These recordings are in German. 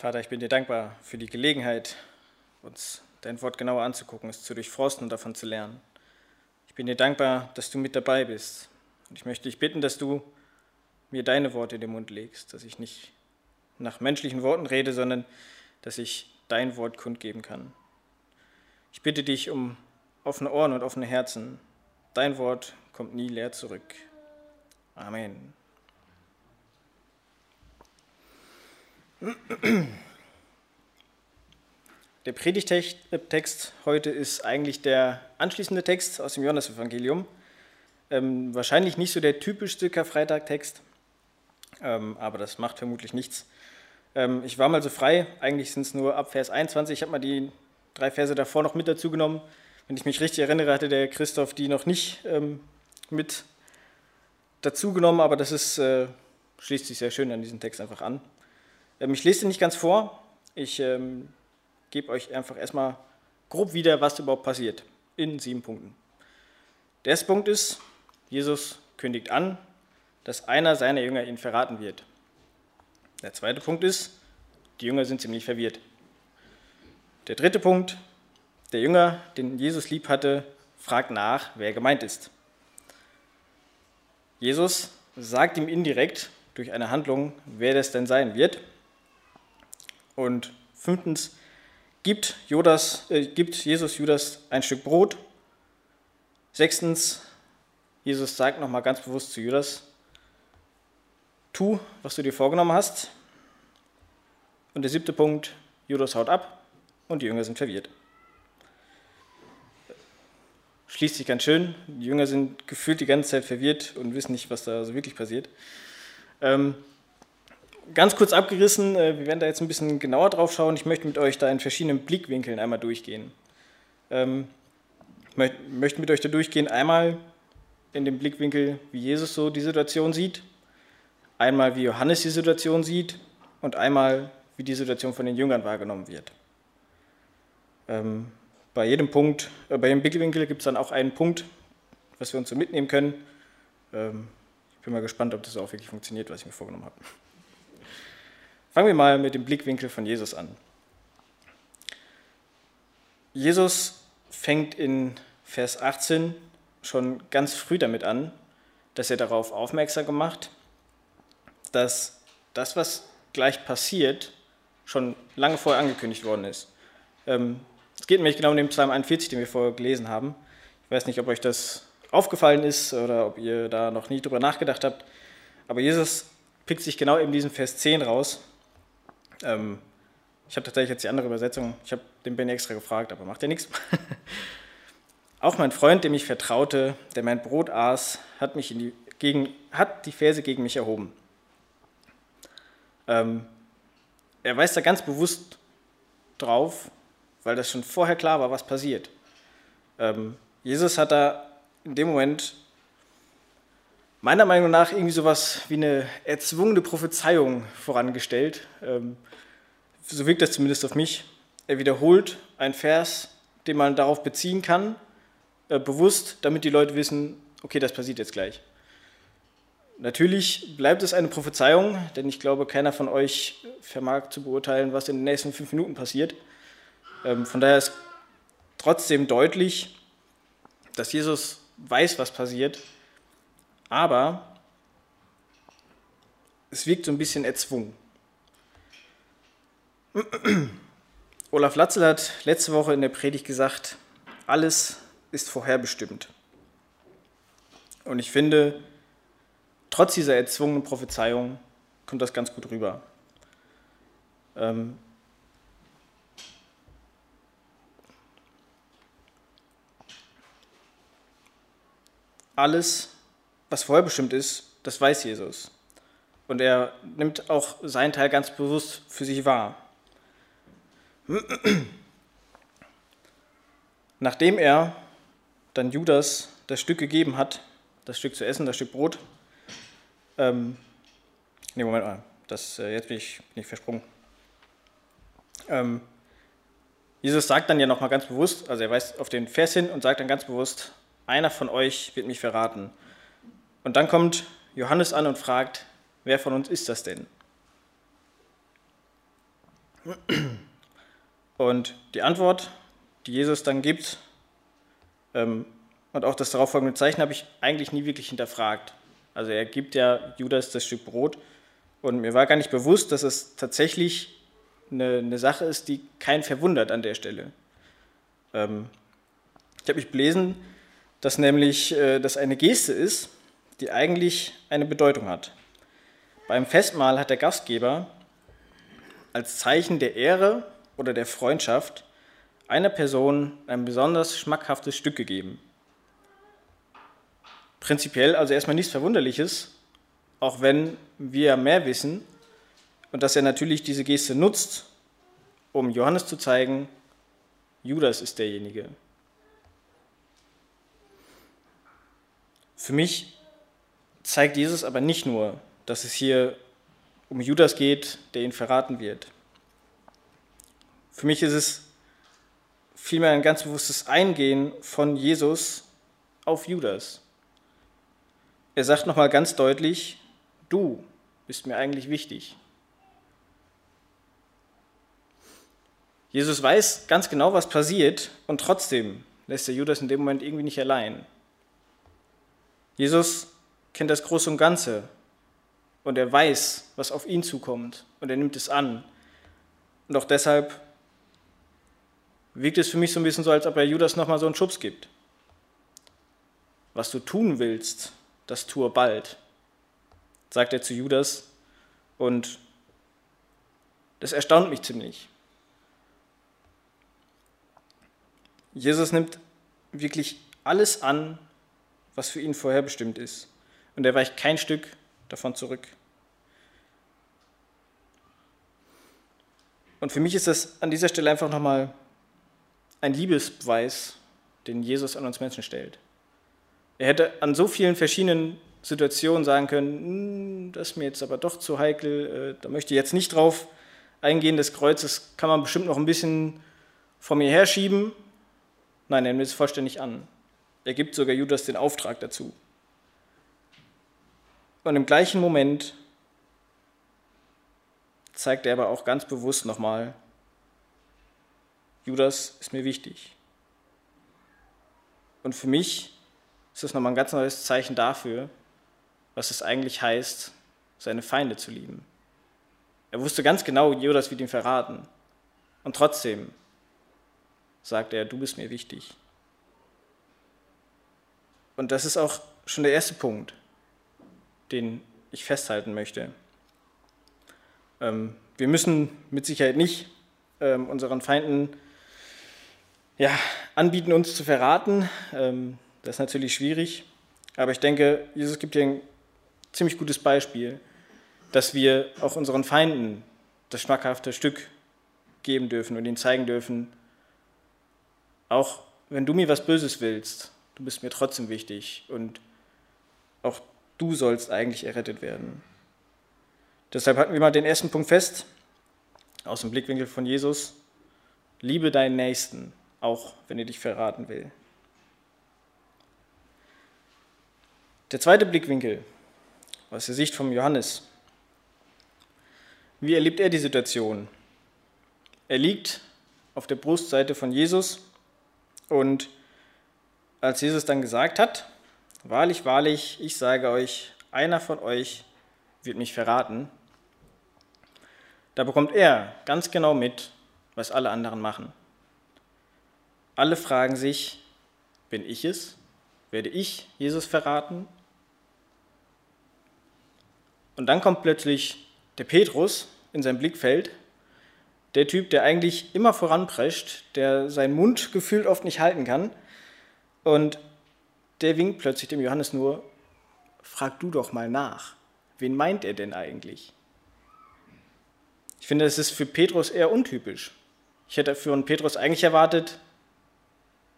Vater, ich bin dir dankbar für die Gelegenheit, uns dein Wort genauer anzugucken, es zu durchforsten und davon zu lernen. Ich bin dir dankbar, dass du mit dabei bist. Und ich möchte dich bitten, dass du mir deine Worte in den Mund legst, dass ich nicht nach menschlichen Worten rede, sondern dass ich dein Wort kundgeben kann. Ich bitte dich um offene Ohren und offene Herzen. Dein Wort kommt nie leer zurück. Amen. Der Predigtext heute ist eigentlich der anschließende Text aus dem Johannesevangelium. Ähm, wahrscheinlich nicht so der typischste Karfreitag-Text, ähm, aber das macht vermutlich nichts. Ähm, ich war mal so frei, eigentlich sind es nur ab Vers 21, ich habe mal die drei Verse davor noch mit dazu genommen. Wenn ich mich richtig erinnere, hatte der Christoph die noch nicht ähm, mit dazu genommen, aber das ist, äh, schließt sich sehr schön an diesen Text einfach an. Ähm, ich lese den nicht ganz vor, ich ähm, gebe euch einfach erstmal grob wieder, was überhaupt passiert, in sieben Punkten. Der erste Punkt ist, Jesus kündigt an, dass einer seiner Jünger ihn verraten wird. Der zweite Punkt ist, die Jünger sind ziemlich verwirrt. Der dritte Punkt, der Jünger, den Jesus lieb hatte, fragt nach, wer gemeint ist. Jesus sagt ihm indirekt durch eine Handlung, wer das denn sein wird. Und fünftens gibt, Judas, äh, gibt Jesus Judas ein Stück Brot. Sechstens, Jesus sagt nochmal ganz bewusst zu Judas, tu, was du dir vorgenommen hast. Und der siebte Punkt, Judas haut ab und die Jünger sind verwirrt. Schließt sich ganz schön. Die Jünger sind gefühlt die ganze Zeit verwirrt und wissen nicht, was da so wirklich passiert. Ähm, ganz kurz abgerissen, äh, wir werden da jetzt ein bisschen genauer drauf schauen. Ich möchte mit euch da in verschiedenen Blickwinkeln einmal durchgehen. Ähm, ich möchte mit euch da durchgehen, einmal in dem Blickwinkel, wie Jesus so die Situation sieht, einmal wie Johannes die Situation sieht und einmal wie die Situation von den Jüngern wahrgenommen wird. Ähm, bei jedem Punkt, äh, bei jedem Blickwinkel gibt es dann auch einen Punkt, was wir uns so mitnehmen können. Ähm, ich bin mal gespannt, ob das auch wirklich funktioniert, was ich mir vorgenommen habe. Fangen wir mal mit dem Blickwinkel von Jesus an. Jesus fängt in Vers 18 schon ganz früh damit an, dass er darauf aufmerksam gemacht, dass das, was gleich passiert, schon lange vorher angekündigt worden ist. Ähm, es geht nämlich genau um den Psalm 41, den wir vorher gelesen haben. Ich weiß nicht, ob euch das aufgefallen ist oder ob ihr da noch nie drüber nachgedacht habt, aber Jesus pickt sich genau eben diesen Vers 10 raus ähm, ich habe tatsächlich jetzt die andere Übersetzung. Ich habe den Benny extra gefragt, aber macht ja nichts. Auch mein Freund, dem ich vertraute, der mein Brot aß, hat, mich die, gegen, hat die Verse gegen mich erhoben. Ähm, er weist da ganz bewusst drauf, weil das schon vorher klar war, was passiert. Ähm, Jesus hat da in dem Moment meiner Meinung nach irgendwie sowas wie eine erzwungene Prophezeiung vorangestellt. Ähm, so wirkt das zumindest auf mich. Er wiederholt einen Vers, den man darauf beziehen kann, äh, bewusst, damit die Leute wissen, okay, das passiert jetzt gleich. Natürlich bleibt es eine Prophezeiung, denn ich glaube, keiner von euch vermag zu beurteilen, was in den nächsten fünf Minuten passiert. Ähm, von daher ist trotzdem deutlich, dass Jesus weiß, was passiert, aber es wirkt so ein bisschen erzwungen. Olaf Latzel hat letzte Woche in der Predigt gesagt, alles ist vorherbestimmt. Und ich finde, trotz dieser erzwungenen Prophezeiung kommt das ganz gut rüber. Ähm alles, was vorherbestimmt ist, das weiß Jesus. Und er nimmt auch seinen Teil ganz bewusst für sich wahr. Nachdem er dann Judas das Stück gegeben hat, das Stück zu essen, das Stück Brot, ähm, nee, Moment mal, das, äh, jetzt bin ich, bin versprungen. Ähm, Jesus sagt dann ja nochmal ganz bewusst, also er weist auf den Vers hin und sagt dann ganz bewusst, einer von euch wird mich verraten. Und dann kommt Johannes an und fragt, wer von uns ist das denn? Und die Antwort, die Jesus dann gibt, ähm, und auch das darauffolgende Zeichen habe ich eigentlich nie wirklich hinterfragt. Also er gibt ja Judas das Stück Brot und mir war gar nicht bewusst, dass es tatsächlich eine, eine Sache ist, die keinen verwundert an der Stelle. Ähm, ich habe mich belesen, dass nämlich äh, das eine Geste ist, die eigentlich eine Bedeutung hat. Beim Festmahl hat der Gastgeber als Zeichen der Ehre oder der Freundschaft einer Person ein besonders schmackhaftes Stück gegeben. Prinzipiell also erstmal nichts Verwunderliches, auch wenn wir mehr wissen und dass er natürlich diese Geste nutzt, um Johannes zu zeigen, Judas ist derjenige. Für mich zeigt Jesus aber nicht nur, dass es hier um Judas geht, der ihn verraten wird. Für mich ist es vielmehr ein ganz bewusstes Eingehen von Jesus auf Judas. Er sagt nochmal ganz deutlich, du bist mir eigentlich wichtig. Jesus weiß ganz genau, was passiert und trotzdem lässt er Judas in dem Moment irgendwie nicht allein. Jesus kennt das Große und Ganze und er weiß, was auf ihn zukommt und er nimmt es an. Und auch deshalb wirkt es für mich so ein bisschen so, als ob er Judas nochmal so einen Schubs gibt. Was du tun willst, das tue bald, sagt er zu Judas und das erstaunt mich ziemlich. Jesus nimmt wirklich alles an, was für ihn vorherbestimmt ist. Und er weicht kein Stück davon zurück. Und für mich ist das an dieser Stelle einfach nochmal ein Liebesbeweis, den Jesus an uns Menschen stellt. Er hätte an so vielen verschiedenen Situationen sagen können, hm, das ist mir jetzt aber doch zu heikel, äh, da möchte ich jetzt nicht drauf eingehen, das Kreuz, das kann man bestimmt noch ein bisschen vor mir herschieben, Nein, er nimmt es vollständig an. Er gibt sogar Judas den Auftrag dazu. Und im gleichen Moment zeigt er aber auch ganz bewusst nochmal, Judas ist mir wichtig. Und für mich ist das nochmal ein ganz neues Zeichen dafür, was es eigentlich heißt, seine Feinde zu lieben. Er wusste ganz genau, Judas wird ihn verraten. Und trotzdem sagt er, du bist mir wichtig. Und das ist auch schon der erste Punkt, den ich festhalten möchte. Ähm, wir müssen mit Sicherheit nicht ähm, unseren Feinden ja, anbieten, uns zu verraten. Ähm, das ist natürlich schwierig. Aber ich denke, Jesus gibt hier ein ziemlich gutes Beispiel, dass wir auch unseren Feinden das schmackhafte Stück geben dürfen und ihnen zeigen dürfen, auch wenn du mir was Böses willst, du bist mir trotzdem wichtig und auch du sollst eigentlich errettet werden. Deshalb halten wir mal den ersten Punkt fest, aus dem Blickwinkel von Jesus. Liebe deinen Nächsten, auch wenn er dich verraten will. Der zweite Blickwinkel aus der Sicht von Johannes. Wie erlebt er die Situation? Er liegt auf der Brustseite von Jesus und als Jesus dann gesagt hat, wahrlich, wahrlich, ich sage euch, einer von euch wird mich verraten, da bekommt er ganz genau mit, was alle anderen machen. Alle fragen sich, bin ich es? Werde ich Jesus verraten? Und dann kommt plötzlich der Petrus in sein Blickfeld der Typ, der eigentlich immer voranprescht, der seinen Mund gefühlt oft nicht halten kann. Und der winkt plötzlich dem Johannes nur, frag du doch mal nach. Wen meint er denn eigentlich? Ich finde, das ist für Petrus eher untypisch. Ich hätte für einen Petrus eigentlich erwartet,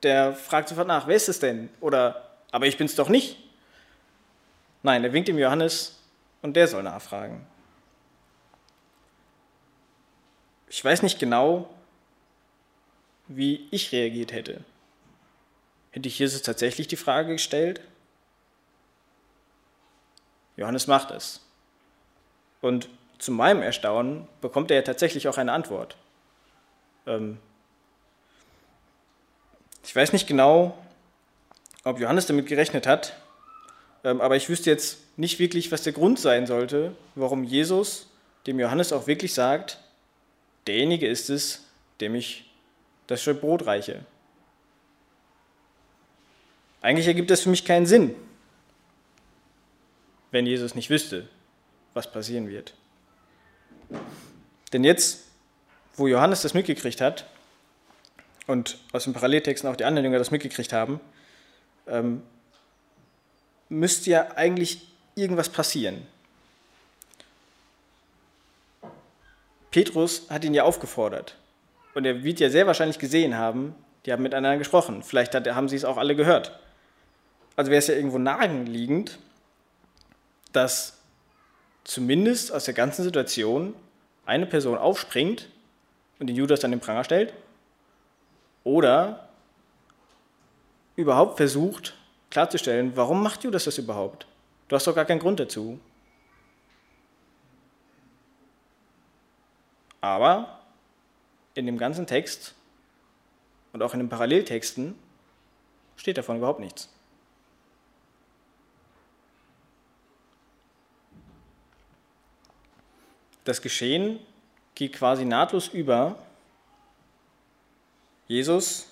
der fragt sofort nach, wer ist es denn? Oder, aber ich bin es doch nicht. Nein, er winkt dem Johannes und der soll nachfragen. Ich weiß nicht genau, wie ich reagiert hätte. Hätte ich Jesus tatsächlich die Frage gestellt? Johannes macht es. Und zu meinem Erstaunen bekommt er ja tatsächlich auch eine Antwort. Ähm ich weiß nicht genau, ob Johannes damit gerechnet hat, ähm, aber ich wüsste jetzt nicht wirklich, was der Grund sein sollte, warum Jesus dem Johannes auch wirklich sagt, derjenige ist es, dem ich das Brot reiche. Eigentlich ergibt das für mich keinen Sinn, wenn Jesus nicht wüsste, was passieren wird. Denn jetzt, wo Johannes das mitgekriegt hat und aus den Paralleltexten auch die anderen Jünger das mitgekriegt haben, ähm, müsste ja eigentlich irgendwas passieren. Petrus hat ihn ja aufgefordert. Und er wird ja sehr wahrscheinlich gesehen haben, die haben miteinander gesprochen. Vielleicht hat, haben sie es auch alle gehört. Also wäre es ja irgendwo naheliegend, dass zumindest aus der ganzen Situation eine Person aufspringt und den Judas an den Pranger stellt oder überhaupt versucht klarzustellen, warum macht Judas das überhaupt? Du hast doch gar keinen Grund dazu. Aber in dem ganzen Text und auch in den Paralleltexten steht davon überhaupt nichts. Das Geschehen geht quasi nahtlos über. Jesus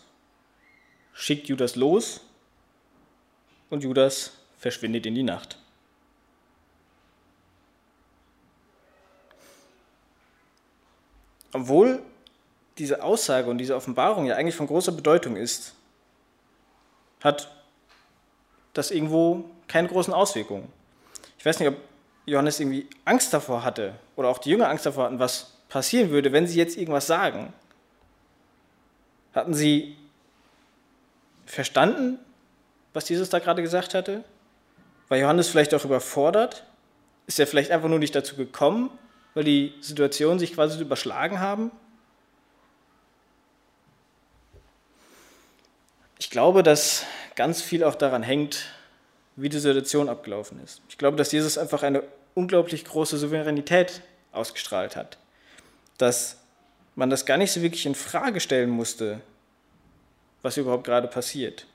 schickt Judas los und Judas verschwindet in die Nacht. Obwohl diese Aussage und diese Offenbarung ja eigentlich von großer Bedeutung ist, hat das irgendwo keine großen Auswirkungen. Ich weiß nicht, ob Johannes irgendwie Angst davor hatte oder auch die Jünger Angst davor hatten, was passieren würde, wenn sie jetzt irgendwas sagen. Hatten sie verstanden, was Jesus da gerade gesagt hatte? War Johannes vielleicht auch überfordert? Ist er vielleicht einfach nur nicht dazu gekommen, weil die Situationen sich quasi überschlagen haben? Ich glaube, dass ganz viel auch daran hängt, wie die Situation abgelaufen ist. Ich glaube, dass Jesus einfach eine unglaublich große Souveränität ausgestrahlt hat, dass man das gar nicht so wirklich in Frage stellen musste, was überhaupt gerade passiert.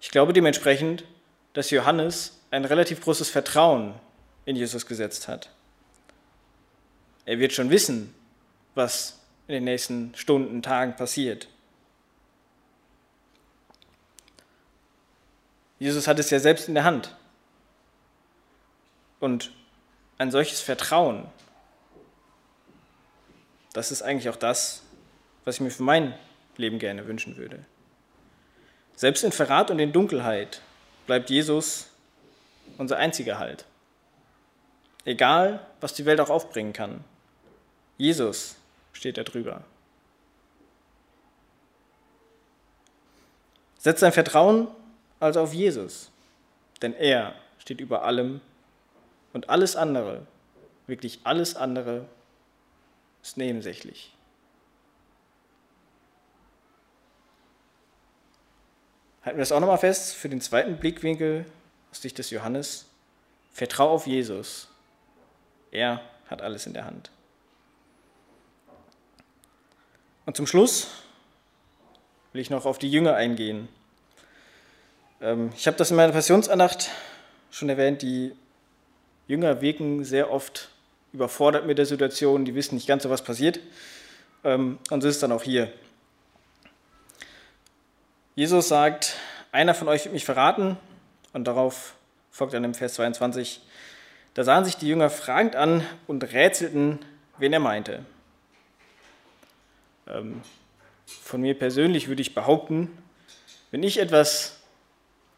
Ich glaube dementsprechend, dass Johannes ein relativ großes Vertrauen in Jesus gesetzt hat. Er wird schon wissen, was in den nächsten Stunden, Tagen passiert. Jesus hat es ja selbst in der Hand. Und ein solches Vertrauen, das ist eigentlich auch das, was ich mir für mein Leben gerne wünschen würde. Selbst in Verrat und in Dunkelheit bleibt Jesus unser einziger Halt. Egal, was die Welt auch aufbringen kann. Jesus steht da drüber. Setz dein Vertrauen also auf Jesus, denn er steht über allem und alles andere, wirklich alles andere, ist nebensächlich. Halten wir das auch nochmal fest für den zweiten Blickwinkel aus Sicht des Johannes. Vertrau auf Jesus. Er hat alles in der Hand. Und zum Schluss will ich noch auf die Jünger eingehen. Ähm, ich habe das in meiner Passionsandacht schon erwähnt, die Jünger wirken sehr oft überfordert mit der Situation, die wissen nicht ganz so, was passiert. Ähm, und so ist es dann auch hier. Jesus sagt, einer von euch wird mich verraten. Und darauf folgt dann im Vers 22, da sahen sich die Jünger fragend an und rätselten, wen er meinte. Ähm, von mir persönlich würde ich behaupten, wenn ich etwas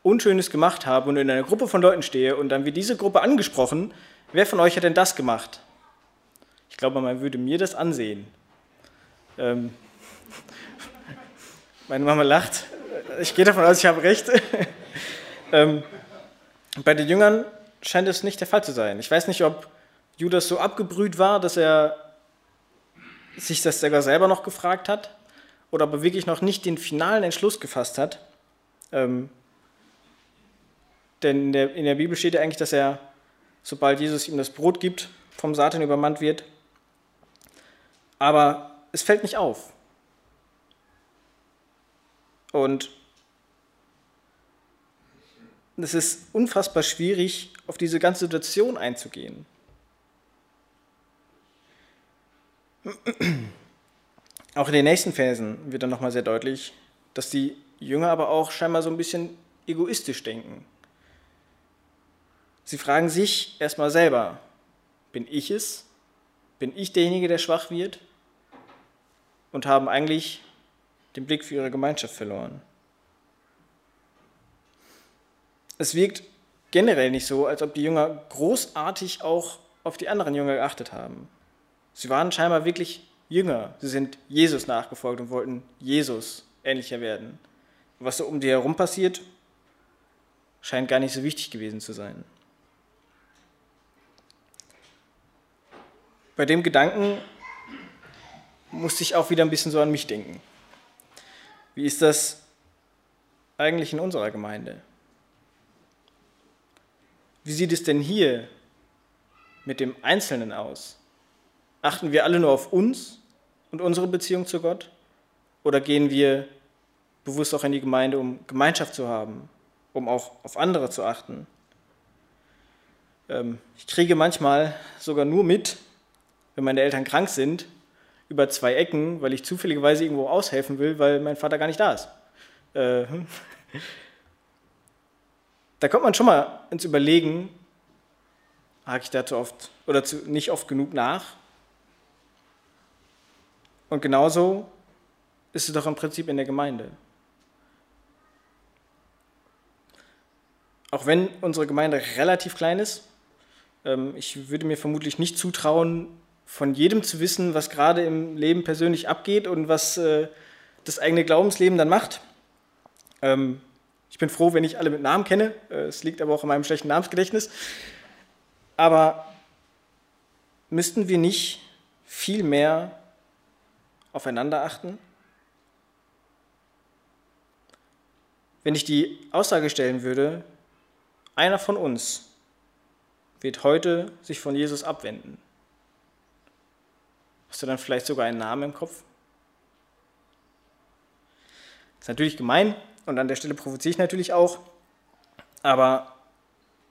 Unschönes gemacht habe und in einer Gruppe von Leuten stehe und dann wird diese Gruppe angesprochen, wer von euch hat denn das gemacht? Ich glaube, man würde mir das ansehen. Ähm, meine Mama lacht. Ich gehe davon aus, ich habe recht. ähm, bei den Jüngern scheint es nicht der Fall zu sein. Ich weiß nicht, ob Judas so abgebrüht war, dass er sich das sogar selber noch gefragt hat oder ob er wirklich noch nicht den finalen Entschluss gefasst hat. Ähm, denn in der, in der Bibel steht ja eigentlich, dass er, sobald Jesus ihm das Brot gibt, vom Satan übermannt wird. Aber es fällt nicht auf. Und es ist unfassbar schwierig, auf diese ganze Situation einzugehen. Auch in den nächsten Versen wird dann nochmal sehr deutlich, dass die Jünger aber auch scheinbar so ein bisschen egoistisch denken. Sie fragen sich erstmal selber, bin ich es? Bin ich derjenige, der schwach wird? Und haben eigentlich den Blick für ihre Gemeinschaft verloren. Es wirkt generell nicht so, als ob die Jünger großartig auch auf die anderen Jünger geachtet haben. Sie waren scheinbar wirklich Jünger. Sie sind Jesus nachgefolgt und wollten Jesus ähnlicher werden. Was so um die herum passiert, scheint gar nicht so wichtig gewesen zu sein. Bei dem Gedanken musste ich auch wieder ein bisschen so an mich denken. Wie ist das eigentlich in unserer Gemeinde? Wie sieht es denn hier mit dem Einzelnen aus? Achten wir alle nur auf uns und unsere Beziehung zu Gott? Oder gehen wir bewusst auch in die Gemeinde, um Gemeinschaft zu haben, um auch auf andere zu achten? Ähm, ich kriege manchmal sogar nur mit, wenn meine Eltern krank sind, über zwei Ecken, weil ich zufälligerweise irgendwo aushelfen will, weil mein Vater gar nicht da ist. Äh, hm. da kommt man schon mal ins Überlegen, hake ich dazu oft oder zu, nicht oft genug nach. Und genauso ist es doch im Prinzip in der Gemeinde. Auch wenn unsere Gemeinde relativ klein ist, ähm, ich würde mir vermutlich nicht zutrauen, von jedem zu wissen, was gerade im Leben persönlich abgeht und was äh, das eigene Glaubensleben dann macht. Ähm, ich bin froh, wenn ich alle mit Namen kenne. Äh, es liegt aber auch an meinem schlechten Namensgedächtnis. Aber müssten wir nicht viel mehr aufeinander achten? Wenn ich die Aussage stellen würde, einer von uns wird heute sich von Jesus abwenden, hast du dann vielleicht sogar einen Namen im Kopf? Das ist natürlich gemein und an der Stelle provoziere ich natürlich auch, aber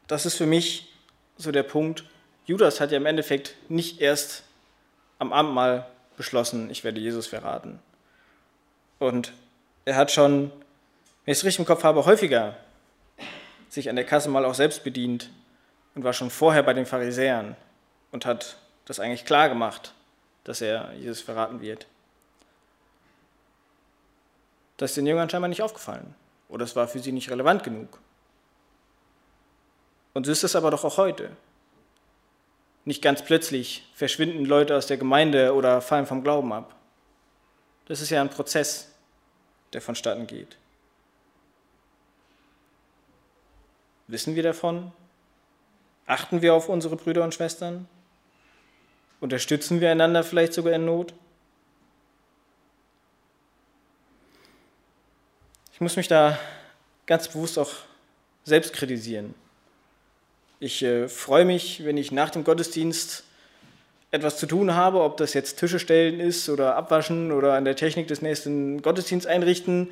das ist für mich so der Punkt. Judas hat ja im Endeffekt nicht erst am Abendmahl beschlossen, ich werde Jesus verraten. Und er hat schon, wenn ich es richtig im Kopf habe, häufiger sich an der Kasse mal auch selbst bedient und war schon vorher bei den Pharisäern und hat das eigentlich klar gemacht, dass er Jesus verraten wird. Das ist den Jüngern scheinbar nicht aufgefallen oder es war für sie nicht relevant genug. Und so ist es aber doch auch heute. Nicht ganz plötzlich verschwinden Leute aus der Gemeinde oder fallen vom Glauben ab. Das ist ja ein Prozess, der vonstatten geht. Wissen wir davon? Achten wir auf unsere Brüder und Schwestern? Unterstützen wir einander vielleicht sogar in Not? Ich muss mich da ganz bewusst auch selbst kritisieren. Ich äh, freue mich, wenn ich nach dem Gottesdienst etwas zu tun habe, ob das jetzt Tische stellen ist oder abwaschen oder an der Technik des nächsten Gottesdienstes einrichten,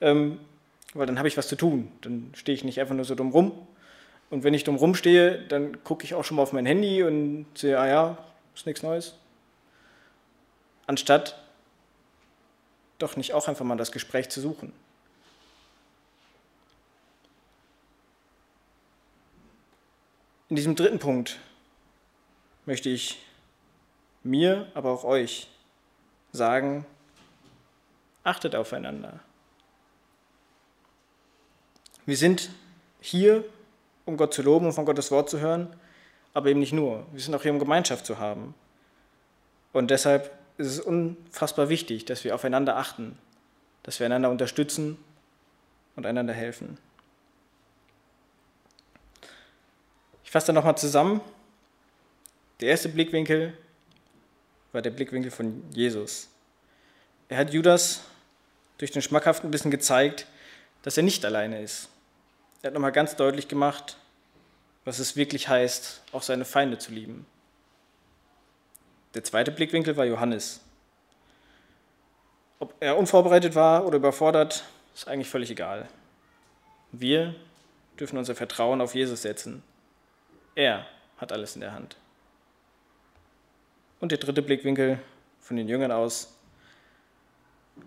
ähm, weil dann habe ich was zu tun. Dann stehe ich nicht einfach nur so dumm rum. Und wenn ich dumm rumstehe, dann gucke ich auch schon mal auf mein Handy und sehe, ah ja, ist nichts Neues. Anstatt doch nicht auch einfach mal das Gespräch zu suchen. In diesem dritten Punkt möchte ich mir, aber auch euch sagen, achtet aufeinander. Wir sind hier, um Gott zu loben und von Gottes Wort zu hören, aber eben nicht nur. Wir sind auch hier, um Gemeinschaft zu haben. Und deshalb ist es unfassbar wichtig, dass wir aufeinander achten, dass wir einander unterstützen und einander helfen. Ich fasse nochmal zusammen. Der erste Blickwinkel war der Blickwinkel von Jesus. Er hat Judas durch den schmackhaften Bissen gezeigt, dass er nicht alleine ist. Er hat nochmal ganz deutlich gemacht, was es wirklich heißt, auch seine Feinde zu lieben. Der zweite Blickwinkel war Johannes. Ob er unvorbereitet war oder überfordert, ist eigentlich völlig egal. Wir dürfen unser Vertrauen auf Jesus setzen. Er hat alles in der Hand. Und der dritte Blickwinkel von den Jüngern aus.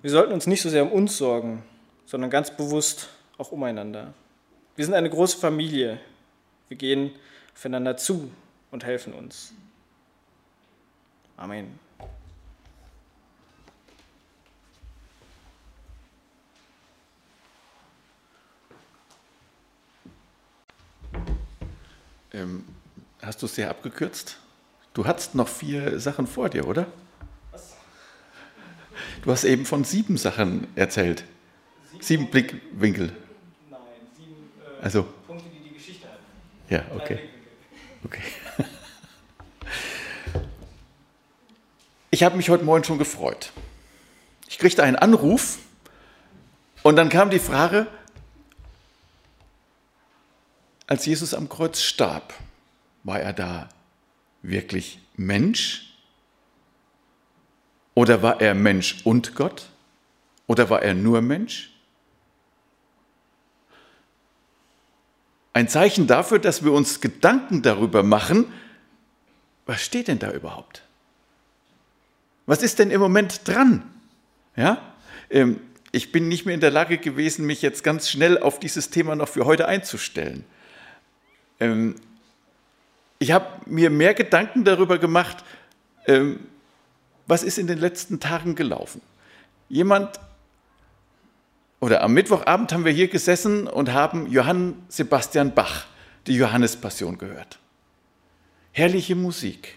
Wir sollten uns nicht so sehr um uns sorgen, sondern ganz bewusst auch umeinander. Wir sind eine große Familie. Wir gehen aufeinander zu und helfen uns. Amen. Ähm, hast du es sehr abgekürzt? Du hattest noch vier Sachen vor dir, oder? Was? Du hast eben von sieben Sachen erzählt. Sieben, sieben Blickwinkel. Nein, sieben äh, also. Punkte, die die Geschichte hat. Ja, okay. Okay. Ich habe mich heute Morgen schon gefreut. Ich kriegte einen Anruf und dann kam die Frage, als Jesus am Kreuz starb, war er da wirklich Mensch? Oder war er Mensch und Gott? Oder war er nur Mensch? Ein Zeichen dafür, dass wir uns Gedanken darüber machen, was steht denn da überhaupt? Was ist denn im Moment dran? Ja? Ähm, ich bin nicht mehr in der Lage gewesen, mich jetzt ganz schnell auf dieses Thema noch für heute einzustellen. Ähm, ich habe mir mehr Gedanken darüber gemacht, ähm, was ist in den letzten Tagen gelaufen. Jemand, oder am Mittwochabend haben wir hier gesessen und haben Johann Sebastian Bach, die Johannespassion gehört. Herrliche Musik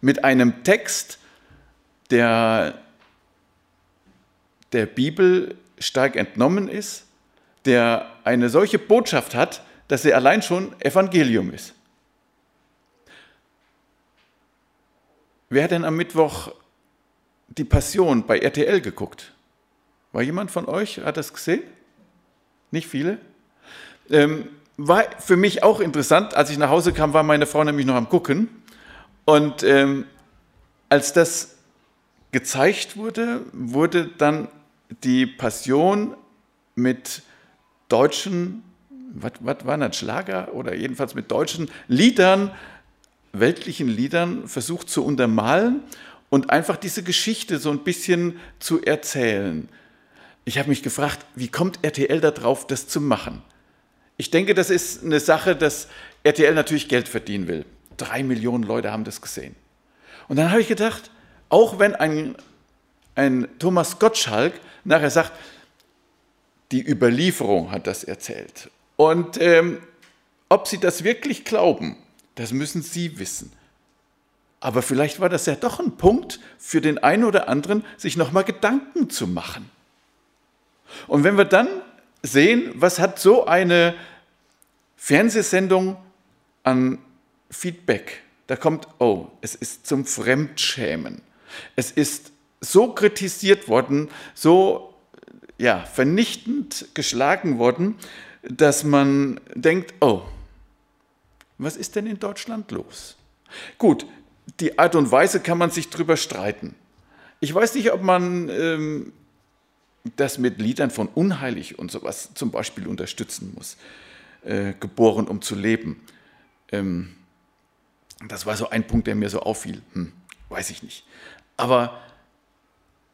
mit einem Text, der der Bibel stark entnommen ist, der eine solche Botschaft hat, dass er allein schon Evangelium ist. Wer hat denn am Mittwoch die Passion bei RTL geguckt? War jemand von euch, hat das gesehen? Nicht viele? Ähm, war für mich auch interessant, als ich nach Hause kam, war meine Frau nämlich noch am Gucken. Und ähm, als das gezeigt wurde, wurde dann die Passion mit deutschen was, war das, Schlager oder jedenfalls mit deutschen Liedern, weltlichen Liedern versucht zu untermalen und einfach diese Geschichte so ein bisschen zu erzählen. Ich habe mich gefragt, wie kommt RTL darauf, das zu machen? Ich denke, das ist eine Sache, dass RTL natürlich Geld verdienen will. Drei Millionen Leute haben das gesehen. Und dann habe ich gedacht, auch wenn ein, ein Thomas Gottschalk nachher sagt, die Überlieferung hat das erzählt und ähm, ob Sie das wirklich glauben, das müssen Sie wissen. Aber vielleicht war das ja doch ein Punkt für den einen oder anderen, sich nochmal Gedanken zu machen. Und wenn wir dann sehen, was hat so eine Fernsehsendung an Feedback, da kommt, oh, es ist zum Fremdschämen. Es ist so kritisiert worden, so ja, vernichtend geschlagen worden, dass man denkt, oh, was ist denn in Deutschland los? Gut, die Art und Weise kann man sich drüber streiten. Ich weiß nicht, ob man ähm, das mit Liedern von Unheilig und sowas zum Beispiel unterstützen muss. Äh, geboren, um zu leben. Ähm, das war so ein Punkt, der mir so auffiel. Hm, weiß ich nicht. Aber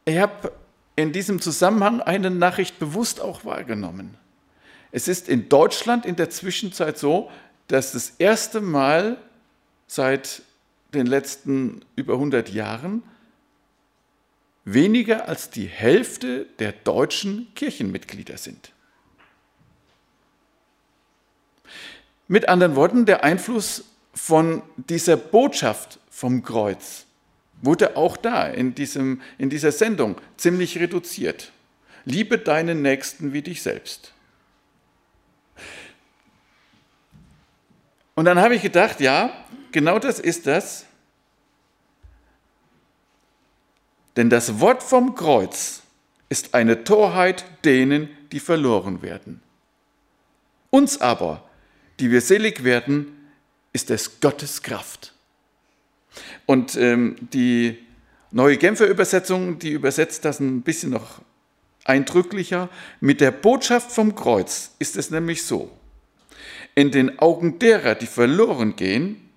ich habe in diesem Zusammenhang eine Nachricht bewusst auch wahrgenommen. Es ist in Deutschland in der Zwischenzeit so, dass das erste Mal seit den letzten über 100 Jahren weniger als die Hälfte der deutschen Kirchenmitglieder sind. Mit anderen Worten, der Einfluss von dieser Botschaft vom Kreuz wurde auch da in, diesem, in dieser Sendung ziemlich reduziert. Liebe deinen Nächsten wie dich selbst. Und dann habe ich gedacht, ja, genau das ist das. Denn das Wort vom Kreuz ist eine Torheit denen, die verloren werden. Uns aber, die wir selig werden, ist es Gottes Kraft. Und ähm, die neue Genfer Übersetzung, die übersetzt das ein bisschen noch eindrücklicher. Mit der Botschaft vom Kreuz ist es nämlich so. In den Augen derer, die verloren gehen,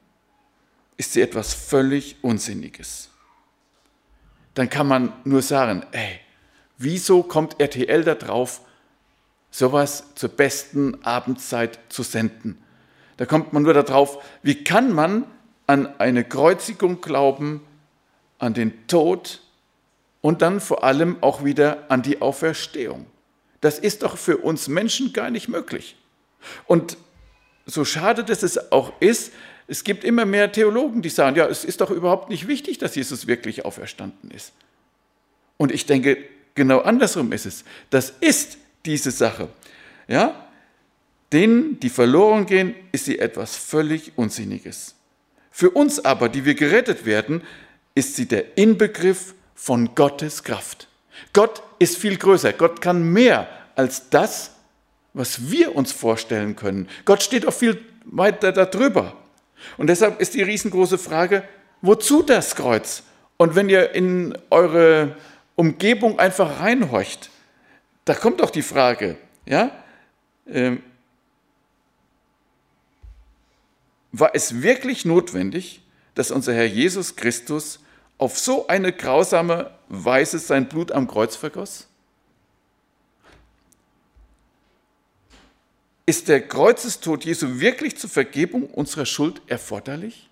ist sie etwas völlig Unsinniges. Dann kann man nur sagen, ey, wieso kommt RTL da drauf, sowas zur besten Abendzeit zu senden? Da kommt man nur darauf, wie kann man an eine Kreuzigung glauben, an den Tod und dann vor allem auch wieder an die Auferstehung. Das ist doch für uns Menschen gar nicht möglich. Und so schade dass es auch ist, es gibt immer mehr Theologen, die sagen, ja, es ist doch überhaupt nicht wichtig, dass Jesus wirklich auferstanden ist. Und ich denke, genau andersrum ist es. Das ist diese Sache. Ja? Denen, die verloren gehen, ist sie etwas völlig Unsinniges. Für uns aber, die wir gerettet werden, ist sie der Inbegriff von Gottes Kraft. Gott ist viel größer. Gott kann mehr als das, was wir uns vorstellen können. Gott steht auch viel weiter darüber. Und deshalb ist die riesengroße Frage, wozu das Kreuz? Und wenn ihr in eure Umgebung einfach reinhorcht, da kommt doch die Frage, ja, äh, war es wirklich notwendig, dass unser Herr Jesus Christus auf so eine grausame Weise sein Blut am Kreuz vergoss? Ist der Kreuzestod Jesu wirklich zur Vergebung unserer Schuld erforderlich?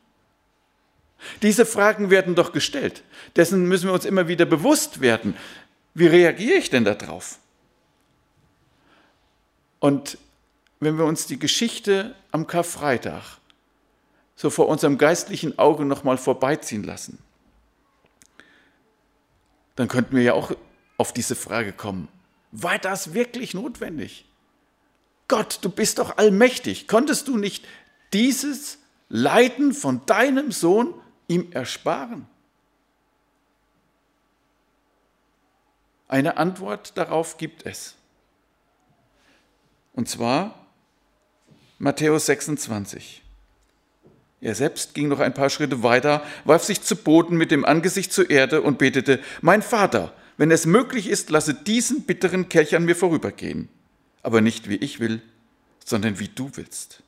Diese Fragen werden doch gestellt. Dessen müssen wir uns immer wieder bewusst werden. Wie reagiere ich denn darauf? Und wenn wir uns die Geschichte am Karfreitag so vor unserem geistlichen Auge nochmal vorbeiziehen lassen, dann könnten wir ja auch auf diese Frage kommen. War das wirklich notwendig? Gott, du bist doch allmächtig. Konntest du nicht dieses Leiden von deinem Sohn ihm ersparen? Eine Antwort darauf gibt es. Und zwar Matthäus 26. Er selbst ging noch ein paar Schritte weiter, warf sich zu Boden mit dem Angesicht zur Erde und betete, Mein Vater, wenn es möglich ist, lasse diesen bitteren Kelch an mir vorübergehen aber nicht wie ich will, sondern wie du willst.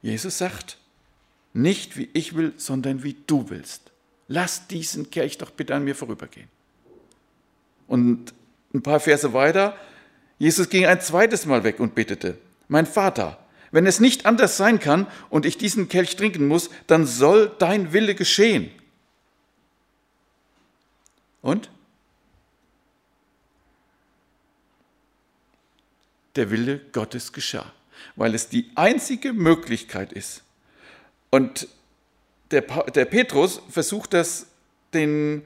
Jesus sagt, nicht wie ich will, sondern wie du willst. Lass diesen Kelch doch bitte an mir vorübergehen. Und ein paar Verse weiter, Jesus ging ein zweites Mal weg und betete, mein Vater, wenn es nicht anders sein kann und ich diesen Kelch trinken muss, dann soll dein Wille geschehen. Und? Der Wille Gottes geschah, weil es die einzige Möglichkeit ist. Und der, der Petrus versucht das den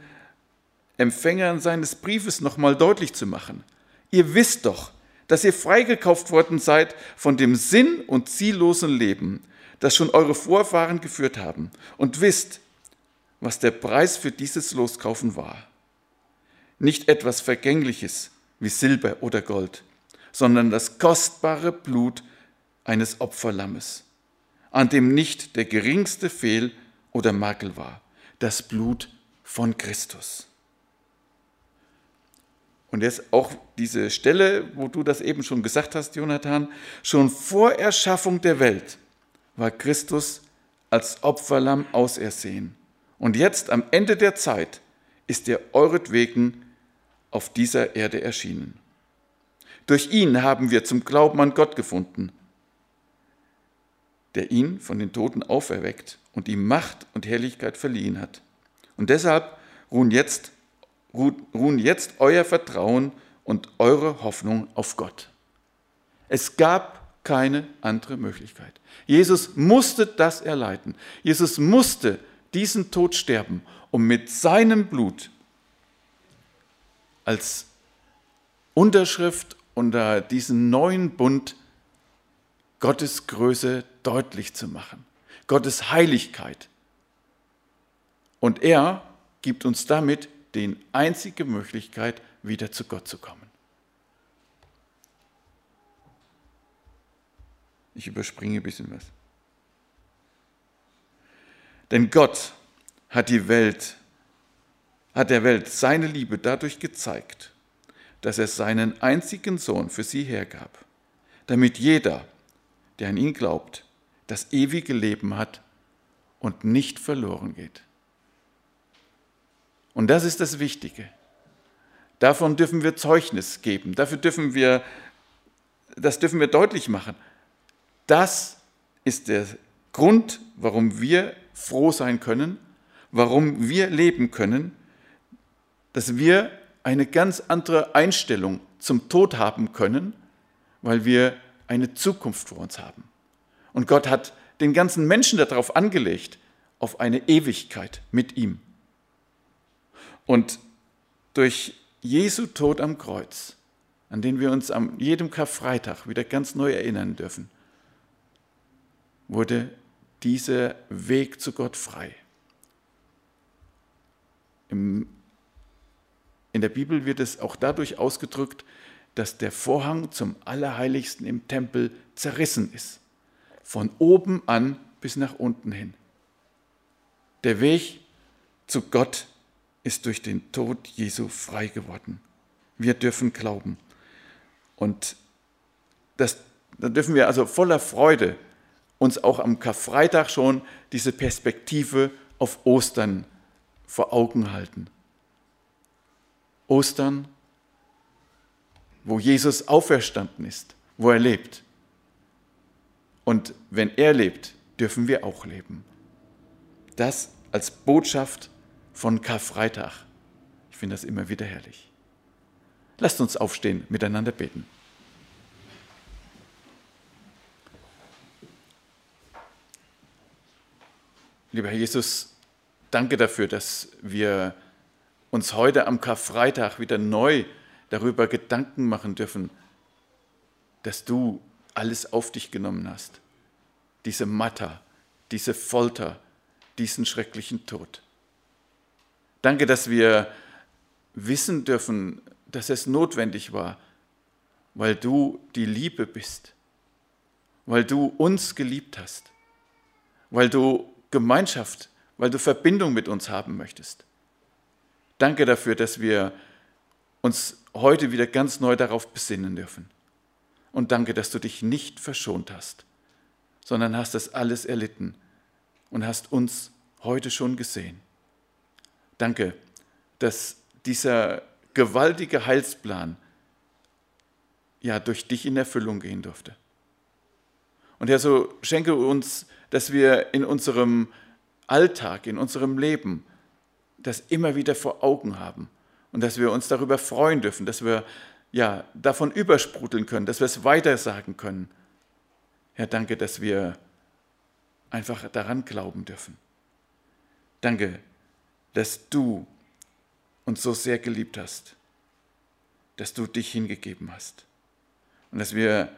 Empfängern seines Briefes nochmal deutlich zu machen. Ihr wisst doch, dass ihr freigekauft worden seid von dem sinn- und ziellosen Leben, das schon eure Vorfahren geführt haben, und wisst, was der Preis für dieses Loskaufen war. Nicht etwas Vergängliches wie Silber oder Gold, sondern das kostbare Blut eines Opferlammes, an dem nicht der geringste Fehl oder Makel war, das Blut von Christus. Und jetzt auch diese Stelle, wo du das eben schon gesagt hast, Jonathan, schon vor Erschaffung der Welt war Christus als Opferlamm ausersehen. Und jetzt am Ende der Zeit ist er euretwegen auf dieser Erde erschienen. Durch ihn haben wir zum Glauben an Gott gefunden, der ihn von den Toten auferweckt und ihm Macht und Herrlichkeit verliehen hat. Und deshalb ruhen jetzt, ruhen jetzt euer Vertrauen und eure Hoffnung auf Gott. Es gab keine andere Möglichkeit. Jesus musste das erleiden. Jesus musste diesen Tod sterben, um mit seinem Blut als Unterschrift unter diesen neuen Bund Gottes Größe deutlich zu machen, Gottes Heiligkeit. Und er gibt uns damit die einzige Möglichkeit, wieder zu Gott zu kommen. Ich überspringe ein bisschen was. Denn Gott hat die Welt, hat der Welt seine Liebe dadurch gezeigt, dass er seinen einzigen Sohn für sie hergab, damit jeder, der an ihn glaubt, das ewige Leben hat und nicht verloren geht. Und das ist das Wichtige. Davon dürfen wir Zeugnis geben. Dafür dürfen wir, das dürfen wir deutlich machen. Das ist der Grund, warum wir froh sein können, warum wir leben können, dass wir eine ganz andere Einstellung zum Tod haben können, weil wir eine Zukunft vor uns haben. Und Gott hat den ganzen Menschen darauf angelegt, auf eine Ewigkeit mit ihm. Und durch Jesu Tod am Kreuz, an den wir uns an jedem Karfreitag wieder ganz neu erinnern dürfen, wurde dieser Weg zu Gott frei. Im, in der Bibel wird es auch dadurch ausgedrückt, dass der Vorhang zum Allerheiligsten im Tempel zerrissen ist. Von oben an bis nach unten hin. Der Weg zu Gott ist durch den Tod Jesu frei geworden. Wir dürfen glauben. Und das, da dürfen wir also voller Freude uns auch am Karfreitag schon diese Perspektive auf Ostern vor Augen halten. Ostern, wo Jesus auferstanden ist, wo er lebt. Und wenn er lebt, dürfen wir auch leben. Das als Botschaft von Karfreitag. Ich finde das immer wieder herrlich. Lasst uns aufstehen, miteinander beten. Lieber Herr Jesus, danke dafür, dass wir uns heute am Karfreitag wieder neu darüber Gedanken machen dürfen, dass du alles auf dich genommen hast. Diese Matter, diese Folter, diesen schrecklichen Tod. Danke, dass wir wissen dürfen, dass es notwendig war, weil du die Liebe bist, weil du uns geliebt hast, weil du Gemeinschaft, weil du Verbindung mit uns haben möchtest. Danke dafür, dass wir uns heute wieder ganz neu darauf besinnen dürfen. Und danke, dass du dich nicht verschont hast, sondern hast das alles erlitten und hast uns heute schon gesehen. Danke, dass dieser gewaltige Heilsplan ja durch dich in Erfüllung gehen durfte. Und Herr, so schenke uns, dass wir in unserem Alltag, in unserem Leben das immer wieder vor Augen haben und dass wir uns darüber freuen dürfen, dass wir ja davon übersprudeln können, dass wir es weitersagen können. Herr, danke, dass wir einfach daran glauben dürfen. Danke, dass du uns so sehr geliebt hast, dass du dich hingegeben hast und dass wir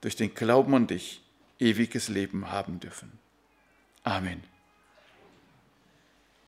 durch den Glauben an dich ewiges Leben haben dürfen. Amen.